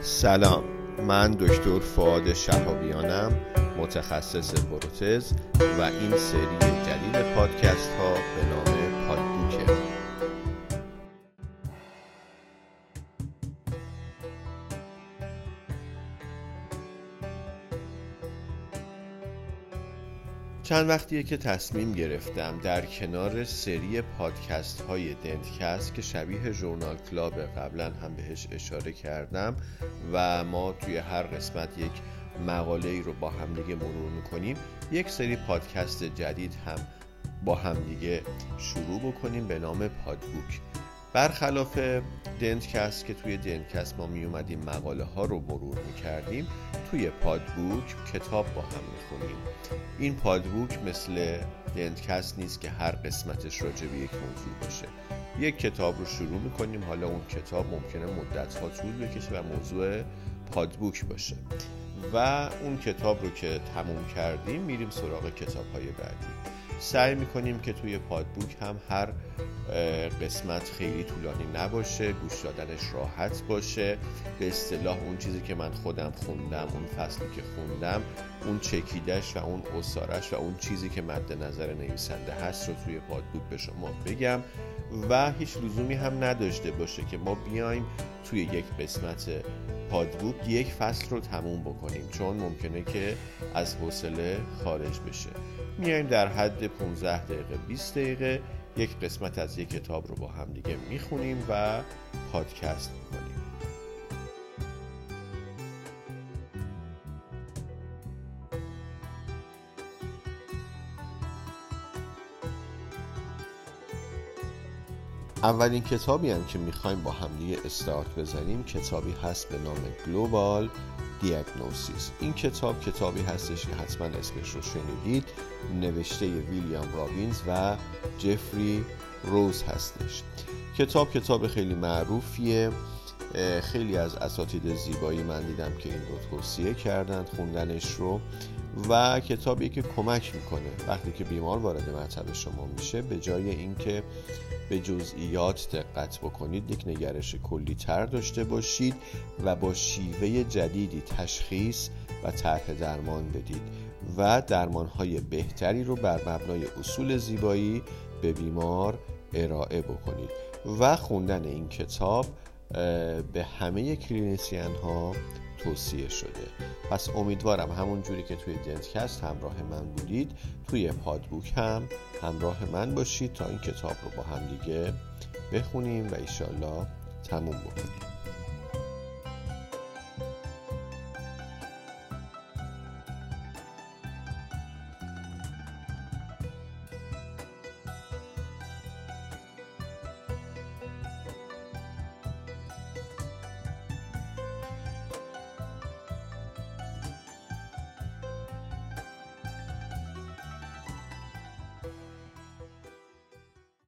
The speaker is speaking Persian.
سلام. من دکتر فعاد شهابیانم متخصص پروتز و این سری جدید پادکست ها به نام چند وقتیه که تصمیم گرفتم در کنار سری پادکست های دنتکست که شبیه ژورنال کلاب قبلا هم بهش اشاره کردم و ما توی هر قسمت یک مقاله ای رو با همدیگه مرور می‌کنیم یک سری پادکست جدید هم با همدیگه شروع بکنیم به نام پادبوک. برخلاف دنتکست که توی دنتکست ما می اومدیم مقاله ها رو مرور می کردیم توی پادبوک کتاب با هم می خونیم این پادبوک مثل دنتکست نیست که هر قسمتش راجع به یک موضوع باشه. یک کتاب رو شروع می کنیم حالا اون کتاب ممکنه مدت ها طول بکشه و موضوع پادبوک باشه. و اون کتاب رو که تموم کردیم میریم سراغ کتاب های بعدی. سعی می‌کنیم که توی پادبوک هم هر قسمت خیلی طولانی نباشه گوش دادنش راحت باشه. به اصطلاح اون چیزی که من خودم خوندم اون فصلی که خوندم اون چکیدش و اون اصارش و اون چیزی که مد نظر نویسنده هست رو توی پادبوک به شما بگم. و هیچ لزومی هم نداشته باشه که ما بیایم توی یک قسمت پادبوک یک فصل رو تموم بکنیم چون ممکنه که از حوصله خارج بشه. میایم در حد 15 دقیقه 20 دقیقه یک قسمت از یک کتاب رو با هم دیگه می‌خونیم و پادکست می‌کنیم. اولین کتابی هم که می‌خوایم با همدیگه استارت بزنیم کتابی هست به نام گلوبال دیاگنوسیس این کتاب کتابی هستش که حتما اسمش رو شنیدید. نوشته ویلیام رابینز و جفری روز هستش. کتاب کتاب خیلی معروفیه. خیلی از اساتید زیبایی من دیدم که این رو توصیه کردن. خوندنش رو و کتابی که کمک می‌کنه وقتی که بیمار وارد مطب شما میشه به جای اینکه به جزئیات دقت بکنید یک نگرش کلی تر داشته باشید و با شیوه جدیدی تشخیص و طرح درمان بدید و درمانهای بهتری رو بر مبنای اصول زیبایی به بیمار ارائه بکنید و خوندن این کتاب به همه کلینیسیان ها توصیه شده. پس امیدوارم همون جوری که توی دنتکست همراه من بودید توی پادبوک هم همراه من باشید تا این کتاب رو با هم دیگه بخونیم و ایشالله تموم بکنیم.